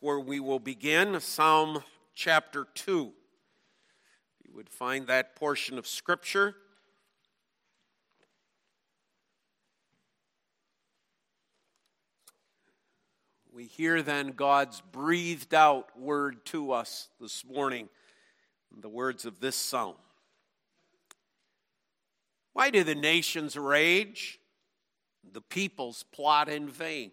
Where we will begin, Psalm chapter 2. You would find that portion of Scripture. We hear then God's breathed out word to us this morning, the words of this psalm. Why do the nations rage? The peoples plot in vain.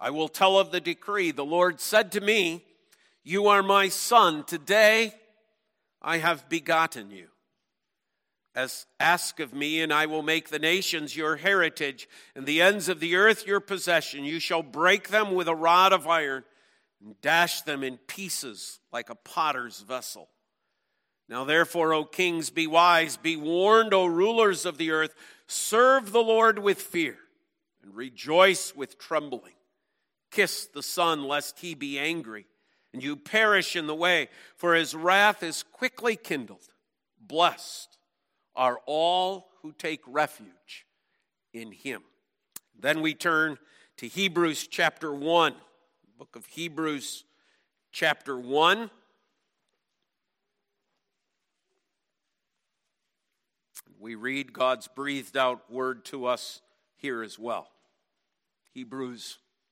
I will tell of the decree. The Lord said to me, You are my son. Today I have begotten you. As ask of me, and I will make the nations your heritage, and the ends of the earth your possession. You shall break them with a rod of iron, and dash them in pieces like a potter's vessel. Now, therefore, O kings, be wise, be warned, O rulers of the earth, serve the Lord with fear, and rejoice with trembling. Kiss the Son, lest he be angry, and you perish in the way, for his wrath is quickly kindled. Blessed are all who take refuge in him. Then we turn to Hebrews chapter 1, book of Hebrews chapter 1. We read God's breathed out word to us here as well. Hebrews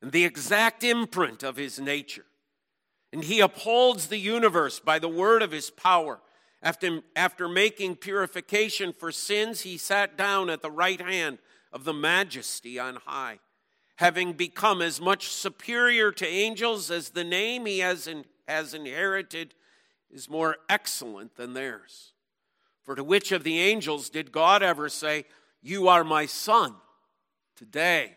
and the exact imprint of His nature. And He upholds the universe by the word of His power. After, after making purification for sins, he sat down at the right hand of the majesty on high, having become as much superior to angels as the name he has, in, has inherited is more excellent than theirs. For to which of the angels did God ever say, You are my son? Today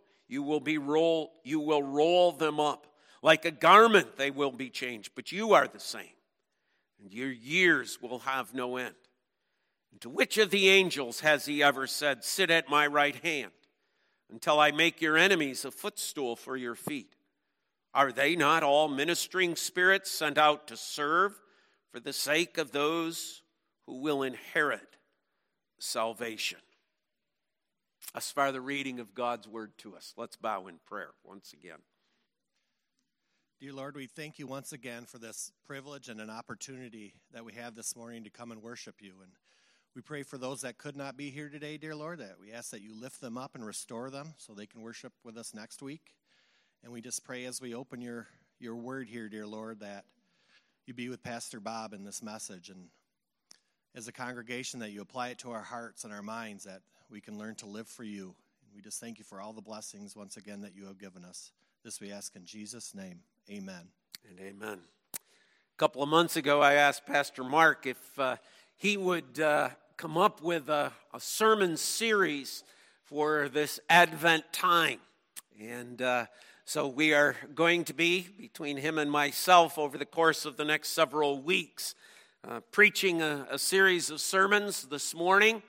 you will be roll you will roll them up. Like a garment they will be changed but you are the same. And your years will have no end. And to which of the angels has he ever said sit at my right hand until i make your enemies a footstool for your feet are they not all ministering spirits sent out to serve for the sake of those who will inherit salvation as far the reading of God's word to us. Let's bow in prayer once again. Dear Lord, we thank you once again for this privilege and an opportunity that we have this morning to come and worship you. And we pray for those that could not be here today, dear Lord, that we ask that you lift them up and restore them so they can worship with us next week. And we just pray as we open your, your word here, dear Lord, that you be with Pastor Bob in this message and as a congregation that you apply it to our hearts and our minds that we can learn to live for you. And we just thank you for all the blessings once again that you have given us. This we ask in Jesus' name. Amen. And amen. A couple of months ago, I asked Pastor Mark if uh, he would uh, come up with a, a sermon series for this Advent time. And uh, so we are going to be, between him and myself, over the course of the next several weeks, uh, preaching a, a series of sermons this morning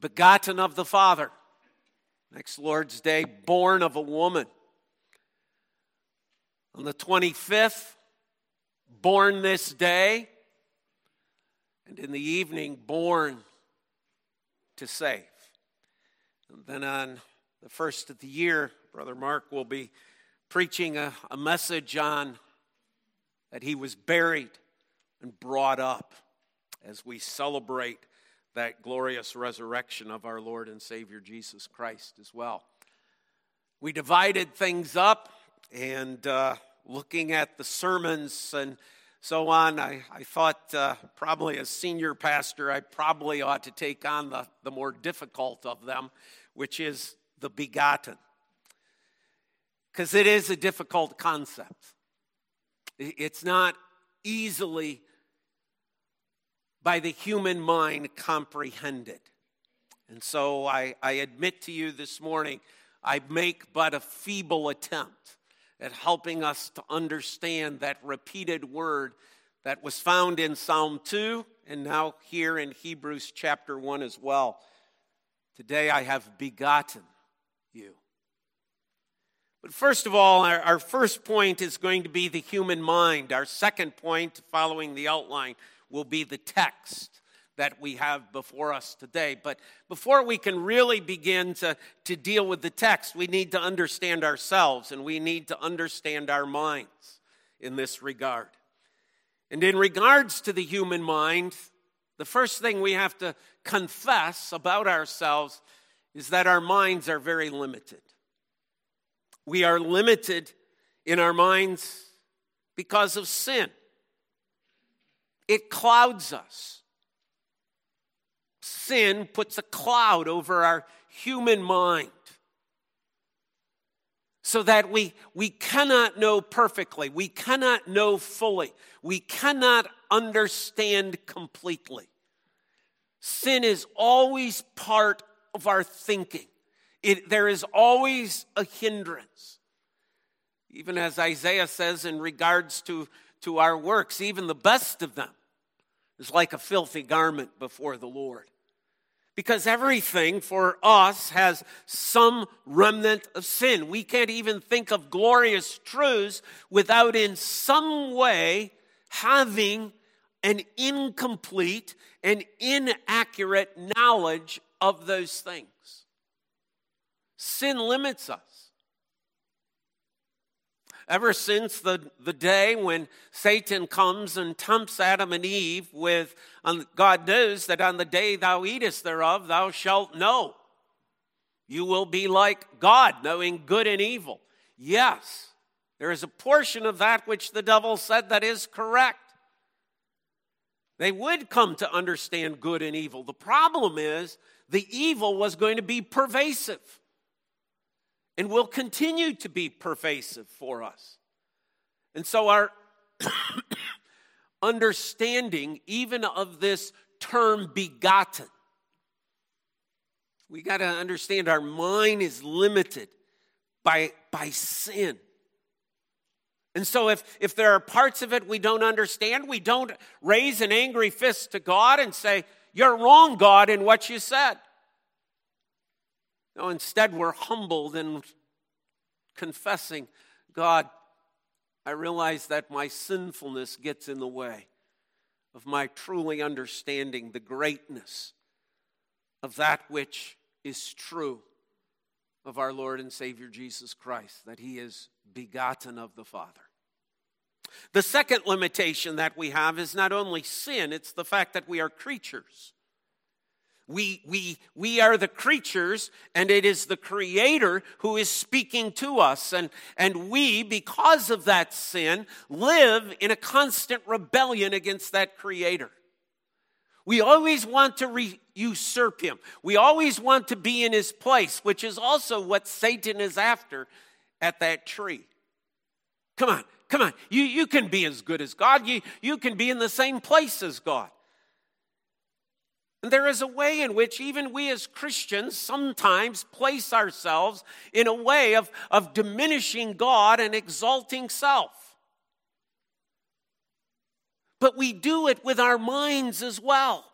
Begotten of the Father. Next Lord's Day, born of a woman. On the 25th, born this day and in the evening born to save. And then on the first of the year, Brother Mark will be preaching a, a message on that he was buried and brought up as we celebrate that glorious resurrection of our Lord and Savior Jesus Christ as well. We divided things up and uh, looking at the sermons and so on, I, I thought uh, probably as senior pastor, I probably ought to take on the, the more difficult of them, which is the begotten. Because it is a difficult concept. It's not easily by the human mind comprehended. And so I, I admit to you this morning, I make but a feeble attempt at helping us to understand that repeated word that was found in Psalm 2 and now here in Hebrews chapter 1 as well. Today I have begotten you. But first of all, our, our, first point is going to be the human mind. Our second point, following the outline, will be the text that we have before us today. But before we can really begin to, to deal with the text, we need to understand ourselves and we need to understand our minds in this regard. And in regards to the human mind, the first thing we have to confess about ourselves is that our minds are very limited. We are limited in our minds because of sin. It clouds us sin puts a cloud over our human mind so that we, we cannot know perfectly, we cannot know fully, we cannot understand completely. Sin is always part of our thinking, it, there is always a hindrance. Even as Isaiah says in regards to, to our works, even the best of them is like a filthy garment before the Lord because everything for us has some remnant of sin. We can't even think of glorious truths without, in some way, having an incomplete and inaccurate knowledge of those things. Sin limits us. Ever since the, the day when Satan comes and tempts Adam and Eve with, God knows that on the day thou eatest thereof, thou shalt know. You will be like God, knowing good and evil. Yes, there is a portion of that which the devil said that is correct. They would come to understand good and evil. The problem is the evil was going to be pervasive and will continue to be pervasive for us. And so, our understanding, even of this term begotten, we got to understand our mind is limited by, by sin. And so, if, if there are parts of it we don't understand, we don't raise an angry fist to God and say, You're wrong, God, in what you said. No, instead, we're humbled and confessing, God, I realize that my sinfulness gets in the way of my truly understanding the greatness of that which is true of our Lord and Savior Jesus Christ, that He is begotten of the Father. The second limitation that we have is not only sin, it's the fact that we are creatures. We, we, we are the creatures, and it is the Creator who is speaking to us. And, and we, because of that sin, live in a constant rebellion against that Creator. We always want to re- usurp Him, we always want to be in His place, which is also what Satan is after at that tree. Come on, come on. You, you can be as good as God, you, you can be in the same place as God. And there is a way in which even we as Christians sometimes place ourselves in a way of, of diminishing God and exalting self. But we do it with our minds as well.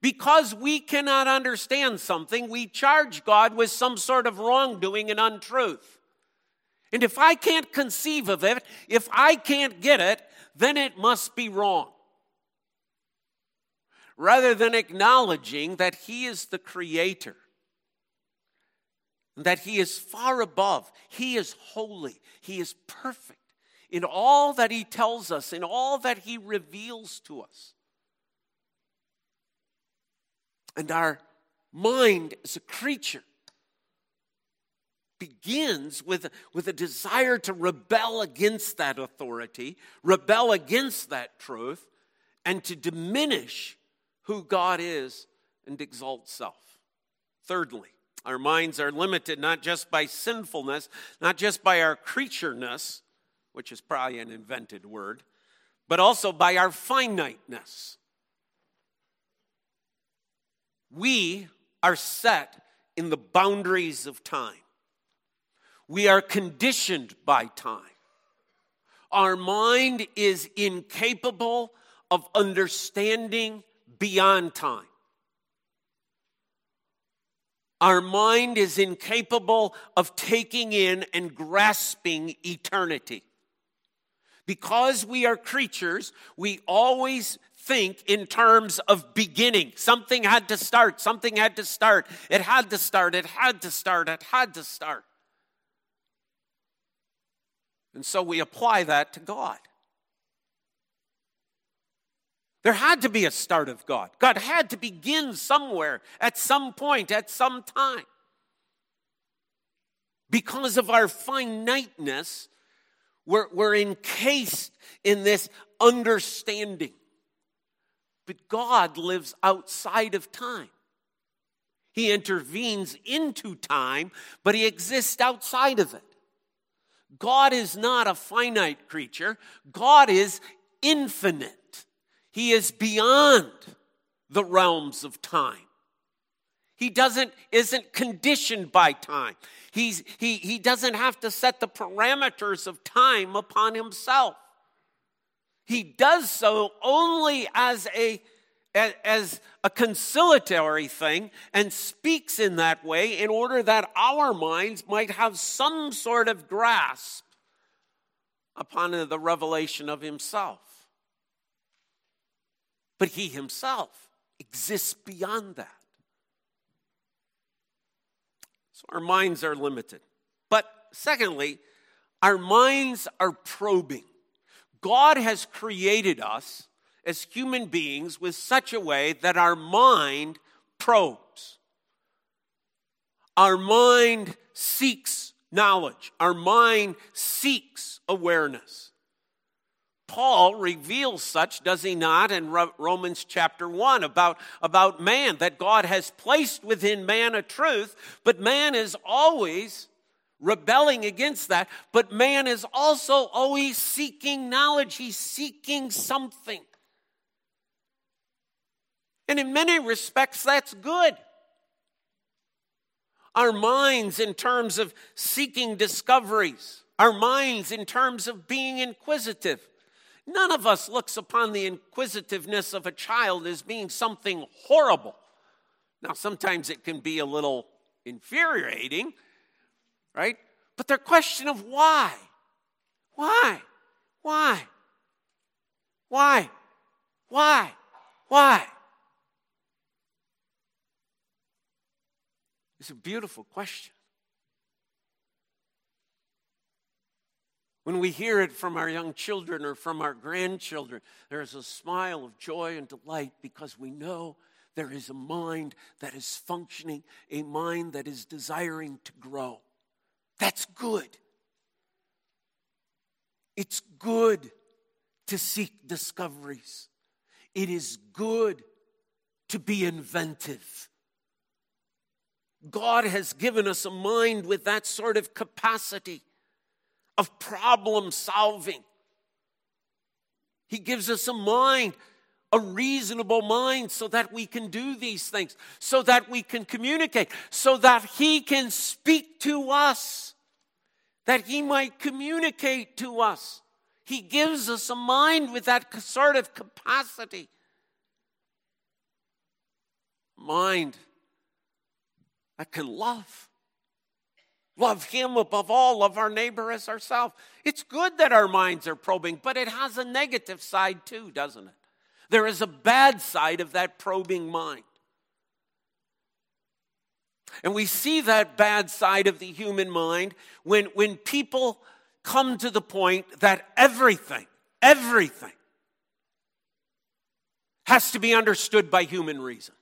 Because we cannot understand something, we charge God with some sort of wrongdoing and untruth. And if I can't conceive of it, if I can't get it, then it must be wrong. Rather than acknowledging that He is the Creator, that He is far above, He is holy, He is perfect in all that He tells us, in all that He reveals to us. And our mind as a creature begins with, with a desire to rebel against that authority, rebel against that truth, and to diminish who God is and exalt self. Thirdly, our minds are limited not just by sinfulness, not just by our creatureness, which is probably an invented word, but also by our finiteness we are set in the boundaries of time. We are conditioned by time. Our mind is incapable of understanding beyond time. Our mind is incapable of taking in and grasping eternity. Because we are creatures, we always think in terms of beginning. Something had to start, something had to start. It had to start, it had to start, it had to start. And so we apply that to God. There had to be a start of God. God had to begin somewhere, at some point, at some time. Because of our finiteness, we're, we're encased in this understanding. But God lives outside of time. He intervenes into time, but he exists outside of it. God is not a finite creature, God is infinite. He is beyond the realms of time. He doesn't isn't conditioned by time. He's, he, he doesn't have to set the parameters of time upon himself. He does so only as a as a conciliatory thing and speaks in that way in order that our minds might have some sort of grasp upon the revelation of himself. But he himself exists beyond that. So our minds are limited. But secondly, our minds are probing. God has created us as human beings with such a way that our mind probes. Our mind seeks knowledge, our mind seeks awareness. Paul reveals such, does he not, in Romans chapter 1 about, about man, that God has placed within man a truth, but man is always rebelling against that. But man is also always seeking knowledge, he's seeking something. And in many respects, that's good. Our minds, in terms of seeking discoveries, our minds, in terms of being inquisitive. None of us looks upon the inquisitiveness of a child as being something horrible. Now, sometimes it can be a little infuriating, right? But their question of why? Why? Why? Why? Why? Why? It's a beautiful question. When we hear it from our young children or from our grandchildren, there is a smile of joy and delight because we know there is a mind that is functioning, a mind that is desiring to grow. That's good. It's good to seek discoveries. It is good to be inventive. God has given us a mind with that sort of capacity of problem solving. He gives us a mind a reasonable mind so that we can do these things, so that we can communicate, so that He can speak to us, that He might communicate to us. He gives us a mind with that sort of capacity. Mind that can love. Love Him above all, love our neighbor as ourselves. It's good that our minds are probing, but it has a negative side too, doesn't it? There is a bad side of that probing mind. And we see that bad side of the human mind when, when people come to the point that everything, everything has to be understood by human reason.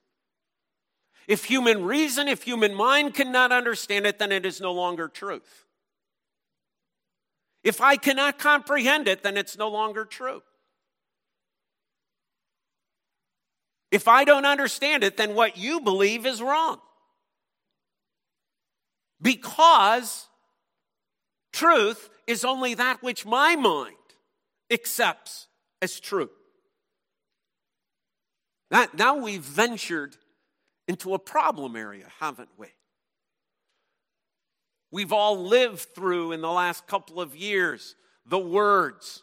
If human reason, if human mind cannot understand it, then it is no longer truth. If I cannot comprehend it, then it's no longer true. If I don't understand it, then what you believe is wrong. Because truth is only that which my mind accepts as true. That, now we've ventured into a problem area, haven't we? We've all lived through in the last couple of years the words.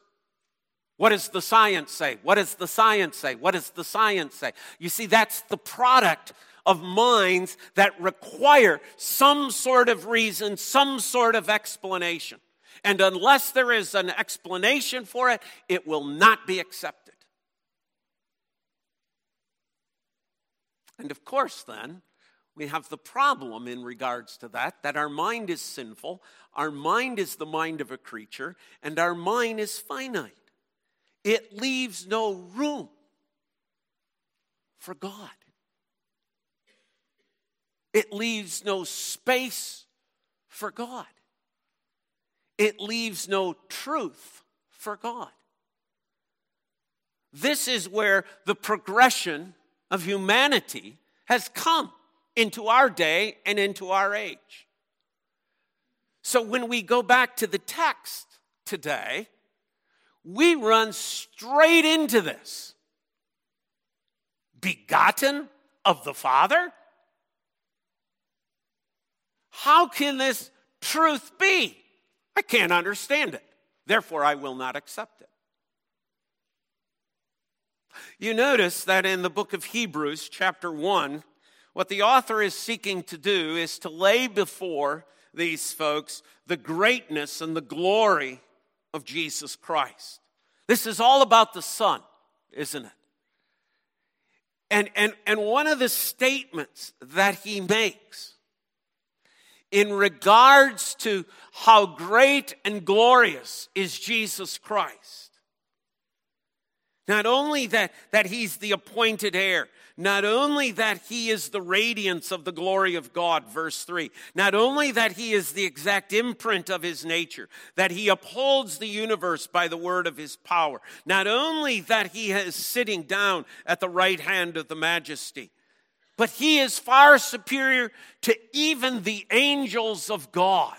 What does the science say? What does the science say? What does the science say? You see, that's the product of minds that require some sort of reason, some sort of explanation. And unless there is an explanation for it, it will not be accepted. And of course, then, we have the problem in regards to that that our mind is sinful, our mind is the mind of a creature, and our mind is finite. It leaves no room for God, it leaves no space for God. It leaves no truth for God. This is where the progression of humanity has come into our day and into our age. So when we go back to the text today, we run straight into this. Begotten of the Father? How can this truth be? I can't understand it. Therefore, I will not accept it. You notice that in the book of Hebrews, chapter 1, what the author is seeking to do is to lay before these folks the greatness and the glory of Jesus Christ. This is all about the Son, isn't it? And, and, and one of the statements that he makes in regards to how great and glorious is Jesus Christ. Not only that, that he's the appointed heir, not only that he is the radiance of the glory of God, verse 3, not only that he is the exact imprint of his nature, that he upholds the universe by the word of his power, not only that he is sitting down at the right hand of the majesty, but he is far superior to even the angels of God.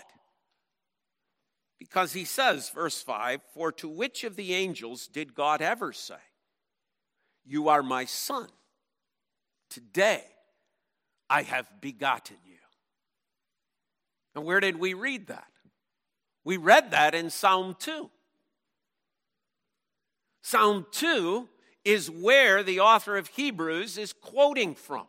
Because he says, verse 5 For to which of the angels did God ever say, You are my son? Today I have begotten you. And where did we read that? We read that in Psalm 2. Psalm 2 is where the author of Hebrews is quoting from.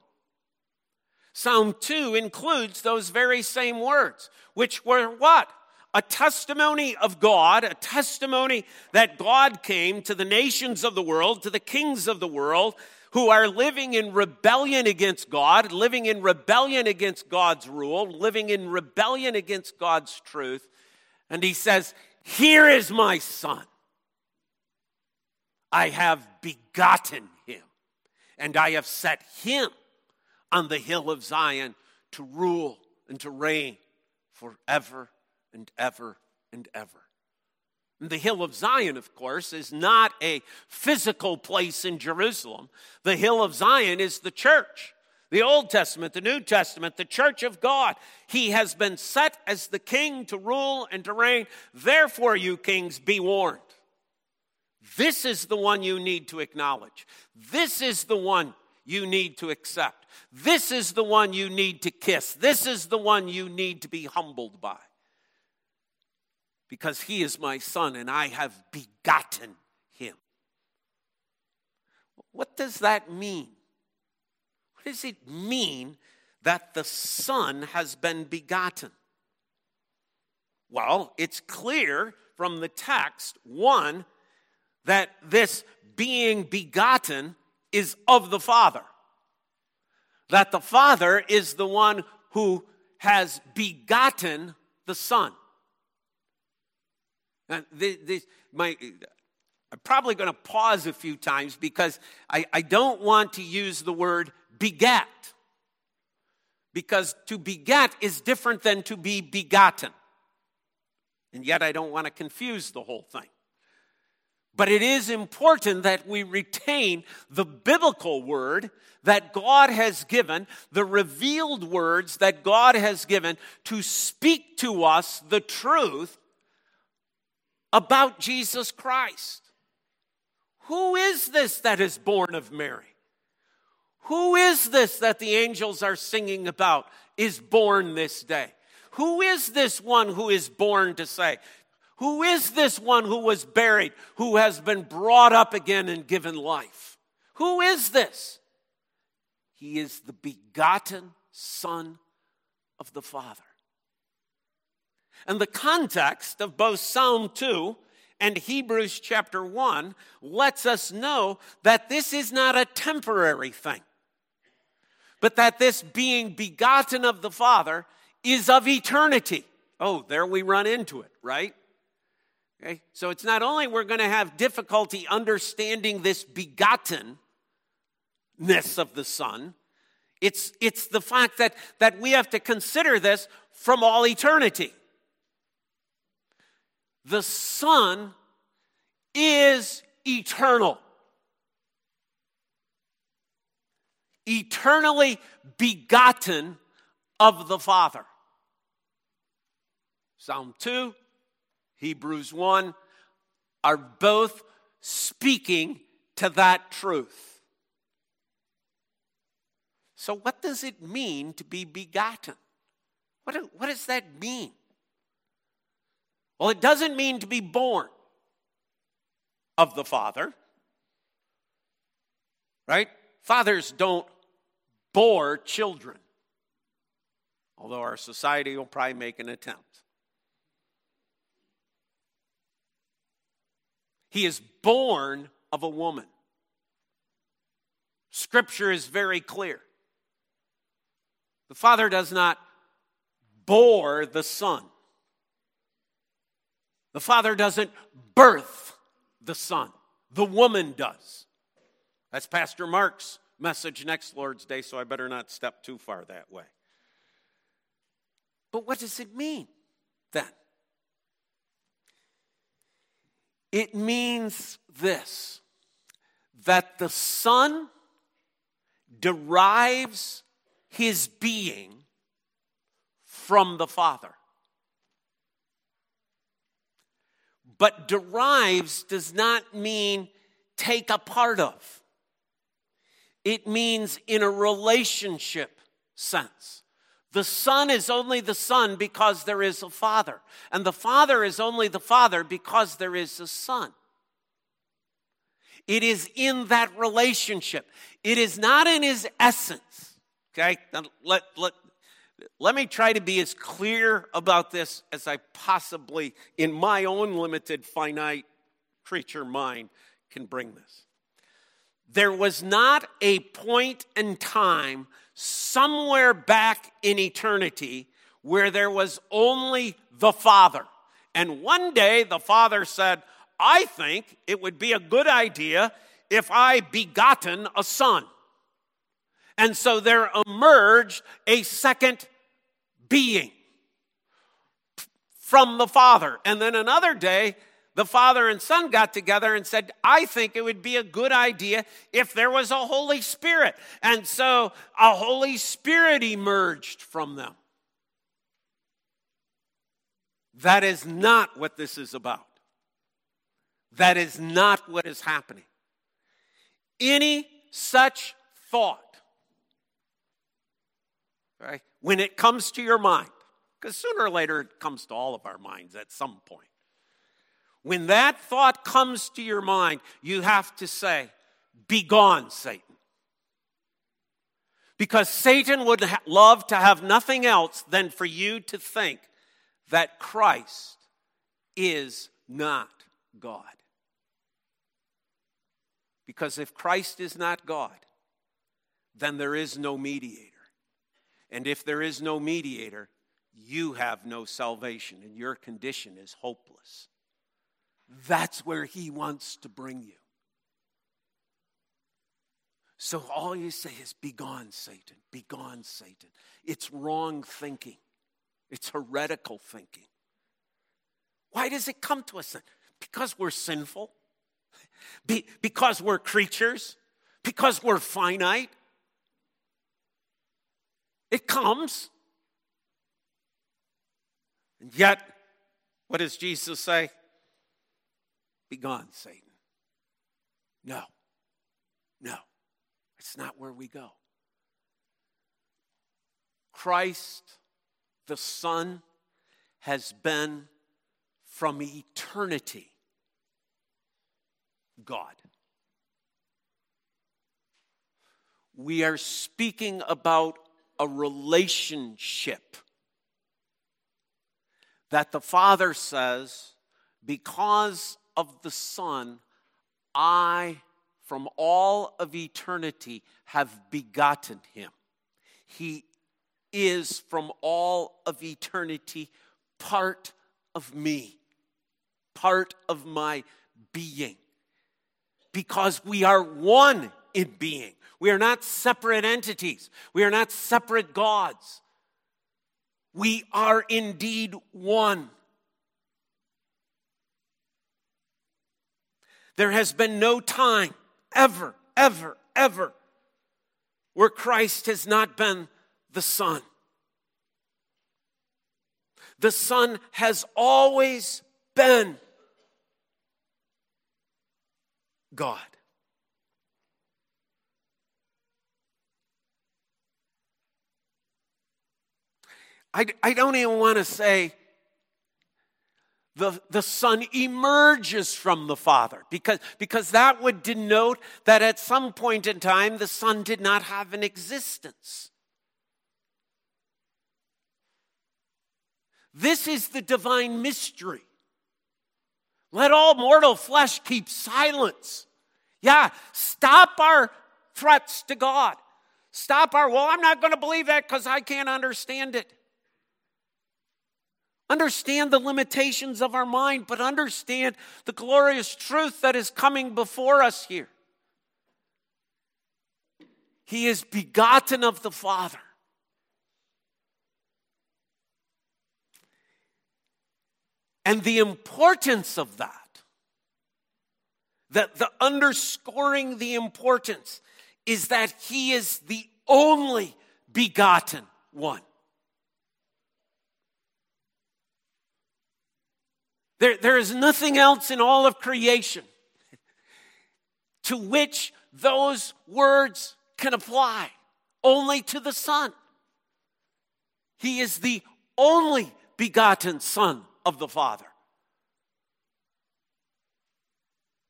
Psalm 2 includes those very same words, which were what? A testimony of God, a testimony that God came to the nations of the world, to the kings of the world, who are living in rebellion against God, living in rebellion against God's rule, living in rebellion against God's truth. And he says, Here is my son. I have begotten him, and I have set him on the hill of Zion to rule and to reign forever and ever and ever. The hill of Zion, of course, is not a physical place in Jerusalem. The hill of Zion is the church. The Old Testament, the New Testament, the church of God. He has been set as the king to rule and to reign. Therefore, you kings, be warned. This is the one you need to acknowledge. This is the one you need to accept. This is the one you need to kiss. This is the one you need to be humbled by. Because he is my son and I have begotten him. What does that mean? What does it mean that the son has been begotten? Well, it's clear from the text, one, that this being begotten is of the Father. That the Father is the one who has begotten the Son. Uh, and this, this, my, I'm probably going to pause a few times because I, I don't want to use the word begat. Because to beget is different than to be begotten. And yet I don't want to confuse the whole thing. But it is important that we retain the biblical word that God has given, the revealed words that God has given to speak to us the truth about Jesus Christ. Who is this that is born of Mary? Who is this that the angels are singing about is born this day? Who is this one who is born to say, who is this one who was buried, who has been brought up again and given life? Who is this? He is the begotten Son of the Father. And the context of both Psalm 2 and Hebrews chapter 1 lets us know that this is not a temporary thing, but that this being begotten of the Father is of eternity. Oh, there we run into it, right? Okay? So it's not only we're going to have difficulty understanding this begottenness of the Son, it's, it's the fact that, that we have to consider this from all eternity. The Son is eternal. Eternally begotten of the Father. Psalm 2 Hebrews 1 are both speaking to that truth. So, what does it mean to be begotten? What, what does that mean? Well, it doesn't mean to be born of the Father, right? Fathers don't bore children, although our society will probably make an attempt. He is born of a woman. Scripture is very clear. The Father does not bore the Son. The Father doesn't birth the Son. The woman does. That's Pastor Mark's message next Lord's Day, so I better not step too far that way. But what does it mean then? It means this that the Son derives his being from the Father. But derives does not mean take a part of, it means in a relationship sense. The Son is only the Son because there is a Father. And the Father is only the Father because there is a Son. It is in that relationship, it is not in His essence. Okay? Now let, let, let me try to be as clear about this as I possibly, in my own limited, finite creature mind, can bring this. There was not a point in time somewhere back in eternity where there was only the Father. And one day the Father said, I think it would be a good idea if I begotten a son. And so there emerged a second being from the Father. And then another day, the father and son got together and said, I think it would be a good idea if there was a Holy Spirit. And so a Holy Spirit emerged from them. That is not what this is about. That is not what is happening. Any such thought, right, when it comes to your mind, because sooner or later it comes to all of our minds at some point. When that thought comes to your mind, you have to say, Begone, Satan. Because Satan would ha- love to have nothing else than for you to think that Christ is not God. Because if Christ is not God, then there is no mediator. And if there is no mediator, you have no salvation and your condition is hopeless. That's where he wants to bring you. So all you say is, Begone, Satan, begone, Satan. It's wrong thinking, it's heretical thinking. Why does it come to us then? Because we're sinful, Be- because we're creatures, because we're finite. It comes. And yet, what does Jesus say? Be gone, Satan. No, no, it's not where we go. Christ, the Son, has been from eternity God. We are speaking about a relationship that the Father says, because of the Son, I, from all of eternity, have begotten him. He is, from all of eternity, part of me, part of my being. Because we are one in being. We are not separate entities. We are not separate gods. We are indeed one. There has been no time, ever, ever, ever, where Christ has not been the Son. The Son has always been God. I, I don't even want to say the, the Son emerges from the Father because, because that would denote that at some point in time the Son did not have an existence. This is the divine mystery. Let all mortal flesh keep silence. Yeah, stop our threats to God. Stop our, well, I'm not going to believe that because I can't understand it. Understand the limitations of our mind, but understand the glorious truth that is coming before us here. He is begotten of the Father. And the importance of that, that the underscoring the importance is that he is the only begotten one. There, there is nothing else in all of creation to which those words can apply, only to the Son. He is the only begotten Son of the Father.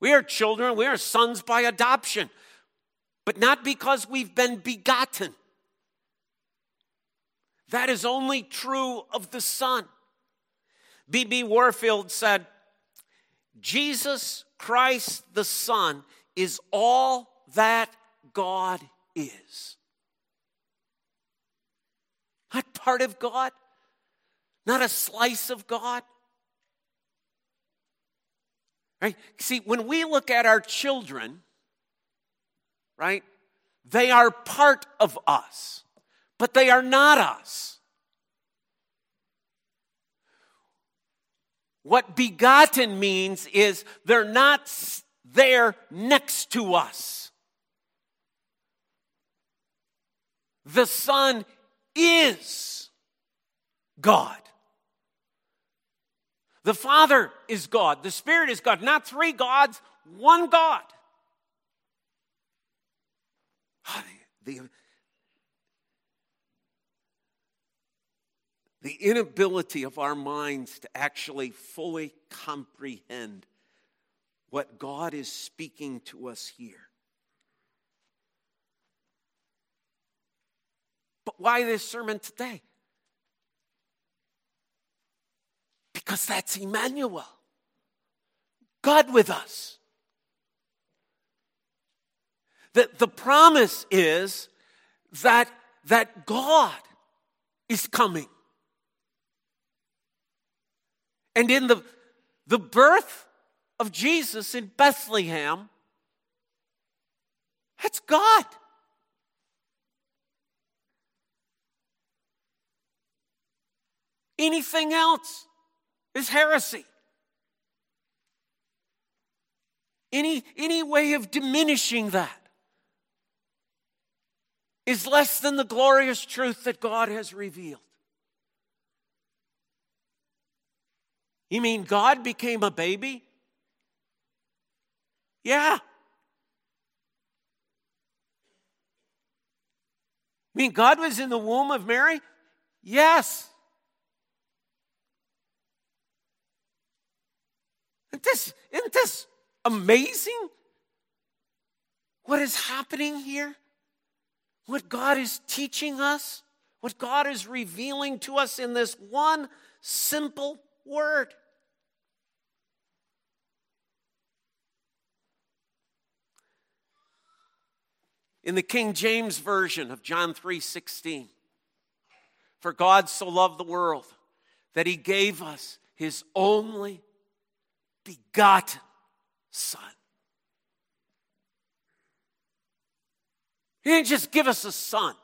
We are children, we are sons by adoption, but not because we've been begotten. That is only true of the Son. B.B. Warfield said, Jesus Christ the Son is all that God is. Not part of God, not a slice of God. Right? See, when we look at our children, right, they are part of us, but they are not us. What begotten means is they're not there next to us. The Son is God. The Father is God, the Spirit is God, not three gods, one God. The, the inability of our minds to actually fully comprehend what God is speaking to us here. But why this sermon today? Because that's Emmanuel, God with us. That the promise is that, that God is coming. And in the, the birth of Jesus in Bethlehem, that's God. Anything else is heresy. Any, any way of diminishing that is less than the glorious truth that God has revealed. You mean God became a baby? Yeah. I mean, God was in the womb of Mary? Yes. Isn't this, isn't this amazing? What is happening here? What God is teaching us? What God is revealing to us in this one simple word? In the King James Version of John 3:16, for God so loved the world that he gave us his only begotten Son. He didn't just give us a son.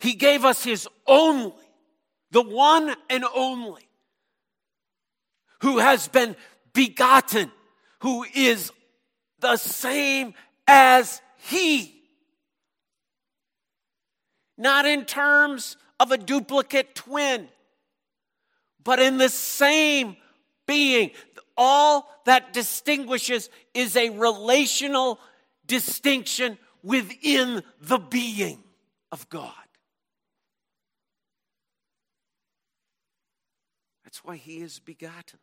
He gave us his only, the one and only, who has been begotten, who is the same as he. Not in terms of a duplicate twin, but in the same being. All that distinguishes is a relational distinction within the being of God. That's why he is begotten.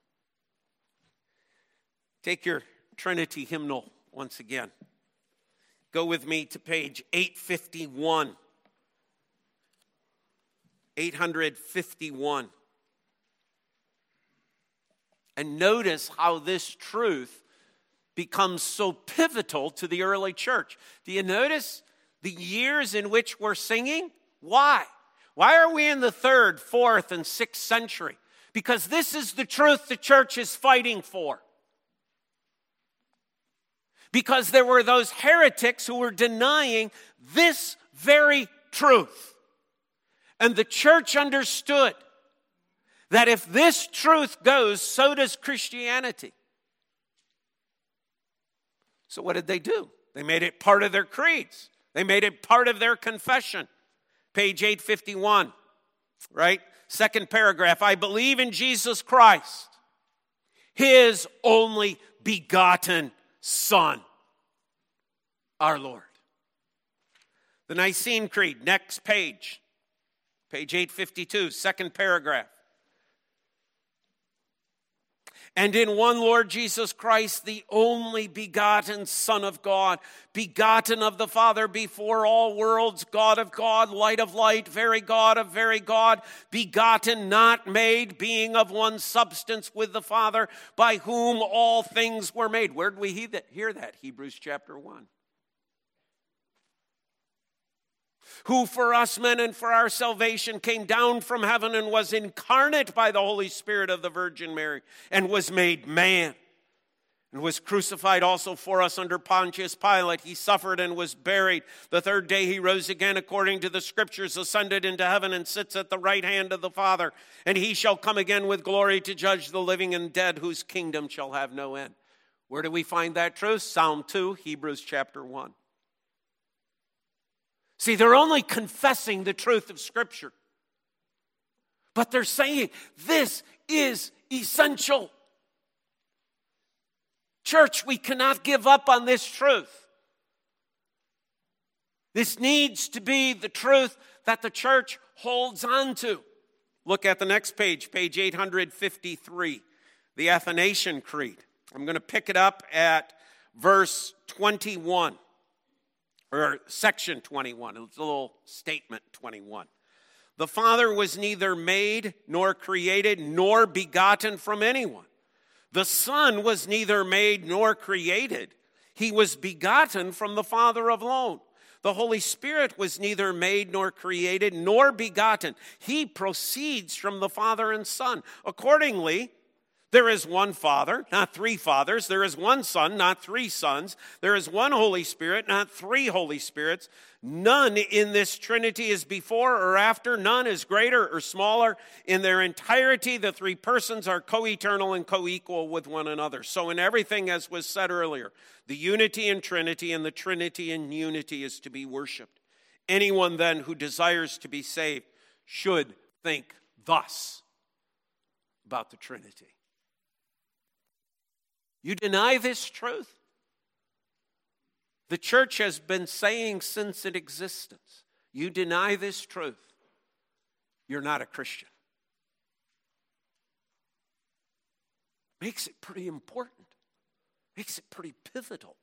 Take your Trinity hymnal once again. Go with me to page 851. 851. And notice how this truth becomes so pivotal to the early church. Do you notice the years in which we're singing? Why? Why are we in the third, fourth, and sixth century? Because this is the truth the church is fighting for. Because there were those heretics who were denying this very truth. And the church understood that if this truth goes, so does Christianity. So, what did they do? They made it part of their creeds, they made it part of their confession. Page 851, right? Second paragraph I believe in Jesus Christ, his only begotten Son, our Lord. The Nicene Creed, next page, page 852, second paragraph and in one Lord Jesus Christ, the only begotten Son of God, begotten of the Father before all worlds, God of God, light of light, very God of very God, begotten, not made, being of one substance with the Father, by whom all things were made. Where did we hear that? Hebrews chapter 1. Who for us men and for our salvation came down from heaven and was incarnate by the Holy Spirit of the Virgin Mary and was made man and was crucified also for us under Pontius Pilate. He suffered and was buried. The third day he rose again according to the scriptures, ascended into heaven, and sits at the right hand of the Father. And he shall come again with glory to judge the living and dead, whose kingdom shall have no end. Where do we find that truth? Psalm 2, Hebrews chapter 1. See, they're only confessing the truth of Scripture. But they're saying this is essential. Church, we cannot give up on this truth. This needs to be the truth that the church holds on to. Look at the next page, page 853, the Athanasian Creed. I'm going to pick it up at verse 21, or section 21. It's a little statement 21. The Father was neither made nor created nor begotten from anyone. The Son was neither made nor created. He was begotten from the Father alone. The Holy Spirit was neither made nor created nor begotten. He proceeds from the Father and Son. Accordingly, there is one Father, not three fathers. There is one Son, not three sons. There is one Holy Spirit, not three Holy Spirits. None in this Trinity is before or after. None is greater or smaller. In their entirety, the three persons are co eternal and co equal with one another. So, in everything, as was said earlier, the unity in Trinity and the Trinity in unity is to be worshiped. Anyone then who desires to be saved should think thus about the Trinity. You deny this truth? The church has been saying since its existence, you deny this truth, you're not a Christian. Makes it pretty important, makes it pretty pivotal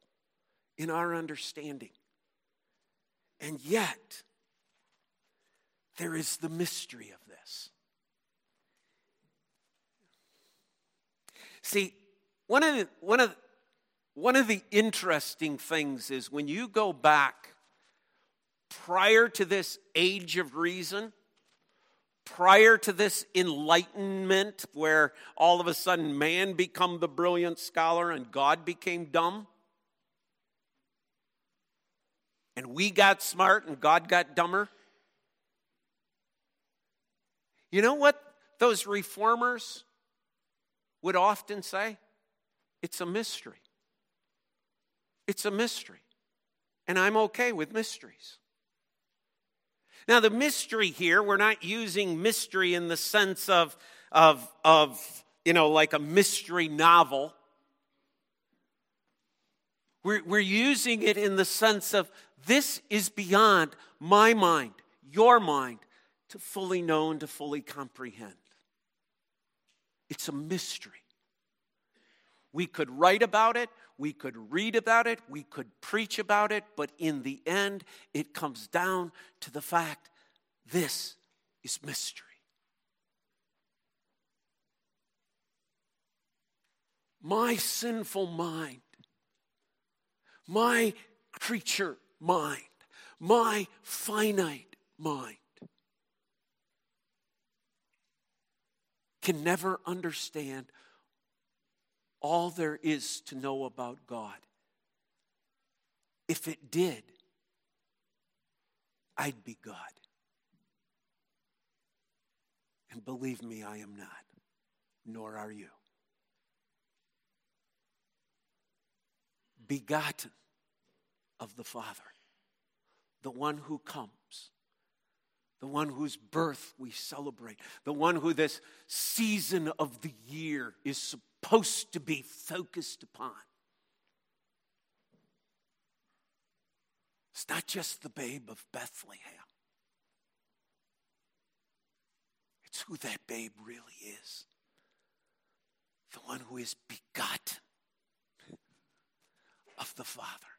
in our understanding. And yet, there is the mystery of this. See, one of one of, one of the interesting things is when you go back prior to this age of reason, prior to this enlightenment where all of a sudden man become the brilliant scholar and God became dumb, and we got smart and God got dumber. You know what those reformers would often say? It's a mystery. It's a mystery. And I'm okay with mysteries. Now, the mystery here, we're not using mystery in the sense of, of, of you know, like a mystery novel. We're, we're using it in the sense of this is beyond my mind, your mind, to fully know and to fully comprehend. It's a mystery. We could write about it, we could read about it, we could preach about it, but in the end, it comes down to the fact this is mystery. My sinful mind, my creature mind, my finite mind can never understand all there is to know about God. If it did, I'd be God. And believe me, I am not, nor are you. Begotten of the Father, the one who comes, the one whose birth we celebrate, the one who this season of the year is supposed to be focused upon. It's not just the babe of Bethlehem, it's who that babe really is the one who is begotten of the Father.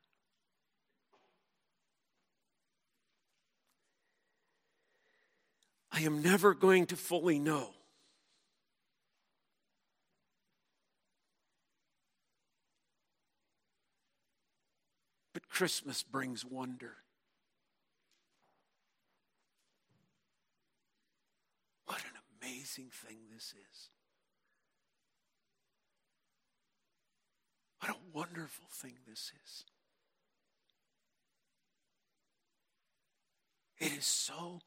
I am never going to fully know But Christmas brings wonder. What an amazing thing this is. What a wonderful thing this is. It is so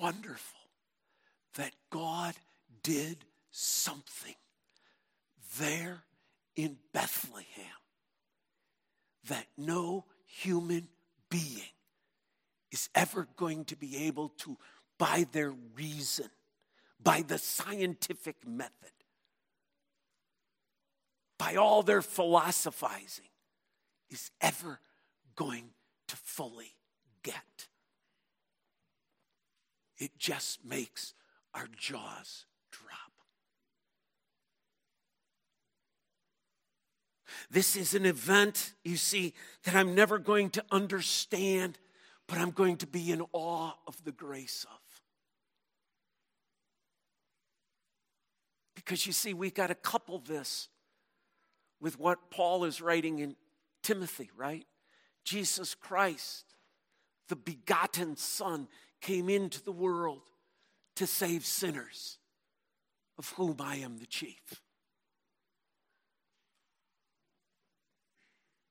wonderful that God did something there in Bethlehem that no human being is ever going to be able to by their reason, by the scientific method, by all their philosophizing, is ever going to fully get. It just makes our jaws drop. This is an event, you see, that I'm never going to understand, but I'm going to be in awe of the grace of. Because you see, we've got to couple this with what Paul is writing in Timothy, right? Jesus Christ, the begotten Son, came into the world to save sinners, of whom I am the chief.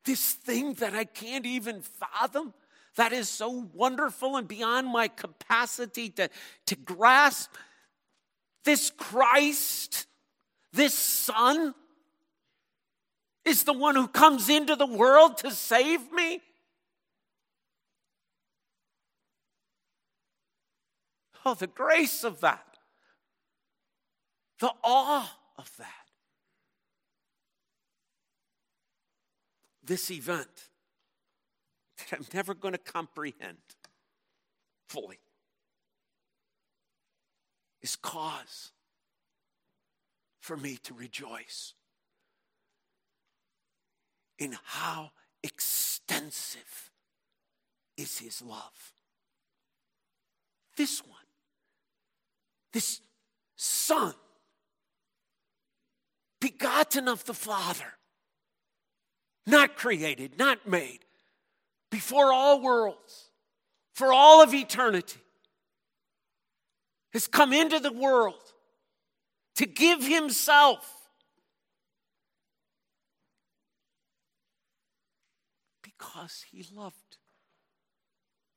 This thing that I can't even fathom, that is so wonderful and beyond my capacity to, to grasp. This Christ, this Son, is the one who comes into the world to save me? Oh, the grace of that, the awe of that. This event that I'm never going to comprehend fully is cause for me to rejoice in how extensive is his love. This one, this Son, begotten of the Father, not created, not made, before all worlds, for all of eternity, has come into the world to give himself because he loved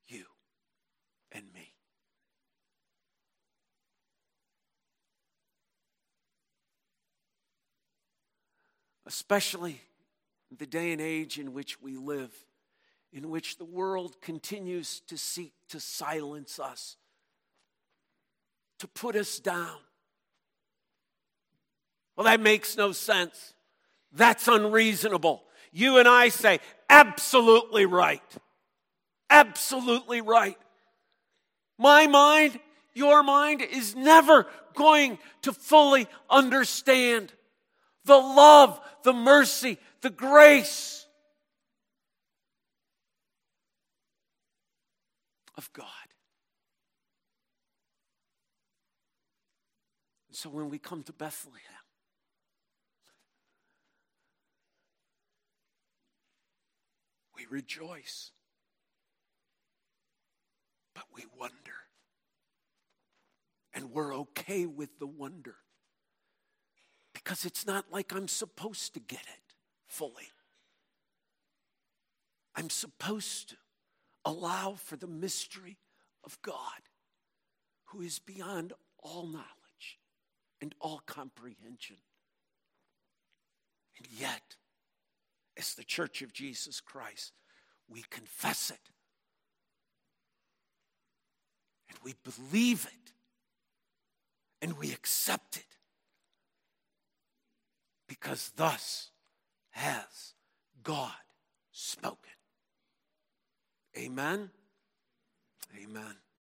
you and me. Especially the day and age in which we live, in which the world continues to seek to silence us, to put us down. Well, that makes no sense. That's unreasonable you and I say, absolutely right. Absolutely right. My mind, your mind is never going to fully understand the love, the mercy, the grace of God. So when we come to Bethlehem, We rejoice, but we wonder. And we're okay with the wonder because it's not like I'm supposed to get it fully. I'm supposed to allow for the mystery of God who is beyond all knowledge and all comprehension. And yet, as the church of Jesus Christ. We confess it. And we believe it. And we accept it. Because thus has God spoken. Amen. Amen.